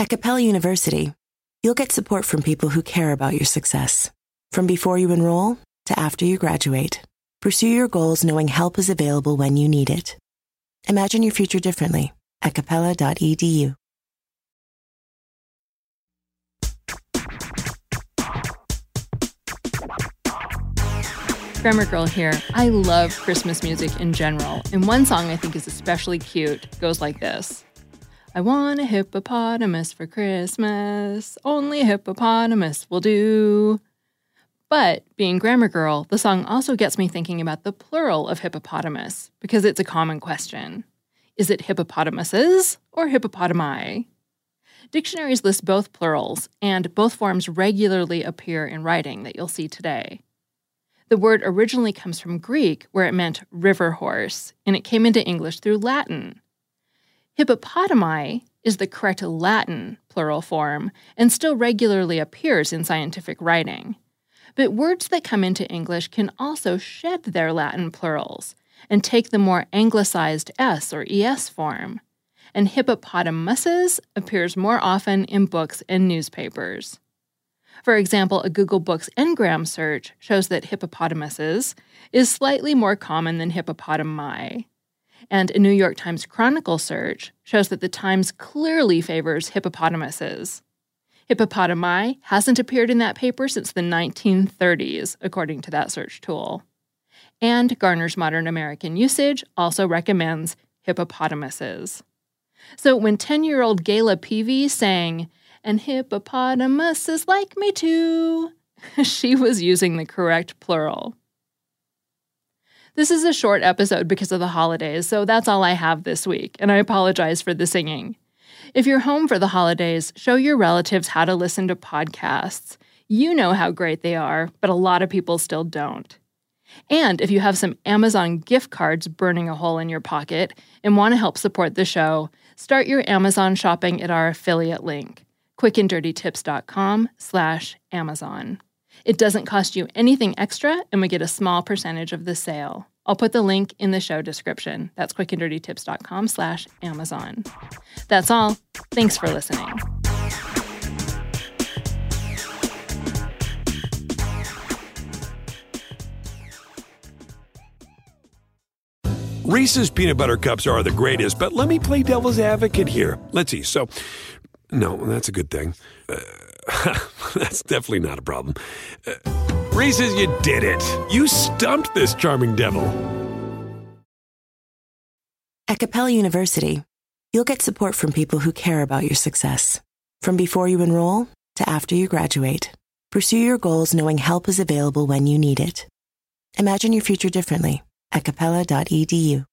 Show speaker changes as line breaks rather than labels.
At Capella University, you'll get support from people who care about your success. From before you enroll to after you graduate, pursue your goals knowing help is available when you need it. Imagine your future differently at capella.edu.
Grammar Girl here. I love Christmas music in general, and one song I think is especially cute goes like this I want a hippopotamus for Christmas. Only a hippopotamus will do. But being Grammar Girl, the song also gets me thinking about the plural of hippopotamus, because it's a common question. Is it hippopotamuses or hippopotami? Dictionaries list both plurals, and both forms regularly appear in writing that you'll see today. The word originally comes from Greek, where it meant river horse, and it came into English through Latin. Hippopotami is the correct Latin plural form and still regularly appears in scientific writing. But words that come into English can also shed their Latin plurals and take the more anglicized S or ES form. And hippopotamuses appears more often in books and newspapers. For example, a Google Books Ngram search shows that hippopotamuses is slightly more common than hippopotami. And a New York Times Chronicle search shows that the Times clearly favors hippopotamuses. Hippopotami hasn't appeared in that paper since the 1930s, according to that search tool. And Garner's Modern American Usage also recommends hippopotamuses. So when 10 year old Gayla Peevey sang, and hippopotamuses like me too. she was using the correct plural. This is a short episode because of the holidays, so that's all I have this week, and I apologize for the singing. If you're home for the holidays, show your relatives how to listen to podcasts. You know how great they are, but a lot of people still don't. And if you have some Amazon gift cards burning a hole in your pocket and want to help support the show, start your Amazon shopping at our affiliate link quickanddirtytips.com slash Amazon. It doesn't cost you anything extra, and we get a small percentage of the sale. I'll put the link in the show description. That's quickanddirtytips.com slash Amazon. That's all. Thanks for listening.
Reese's peanut butter cups are the greatest, but let me play devil's advocate here. Let's see. So, no, that's a good thing. Uh, that's definitely not a problem. Uh, Reese's, you did it. You stumped this charming devil.
At Capella University, you'll get support from people who care about your success. From before you enroll to after you graduate, pursue your goals knowing help is available when you need it. Imagine your future differently at capella.edu.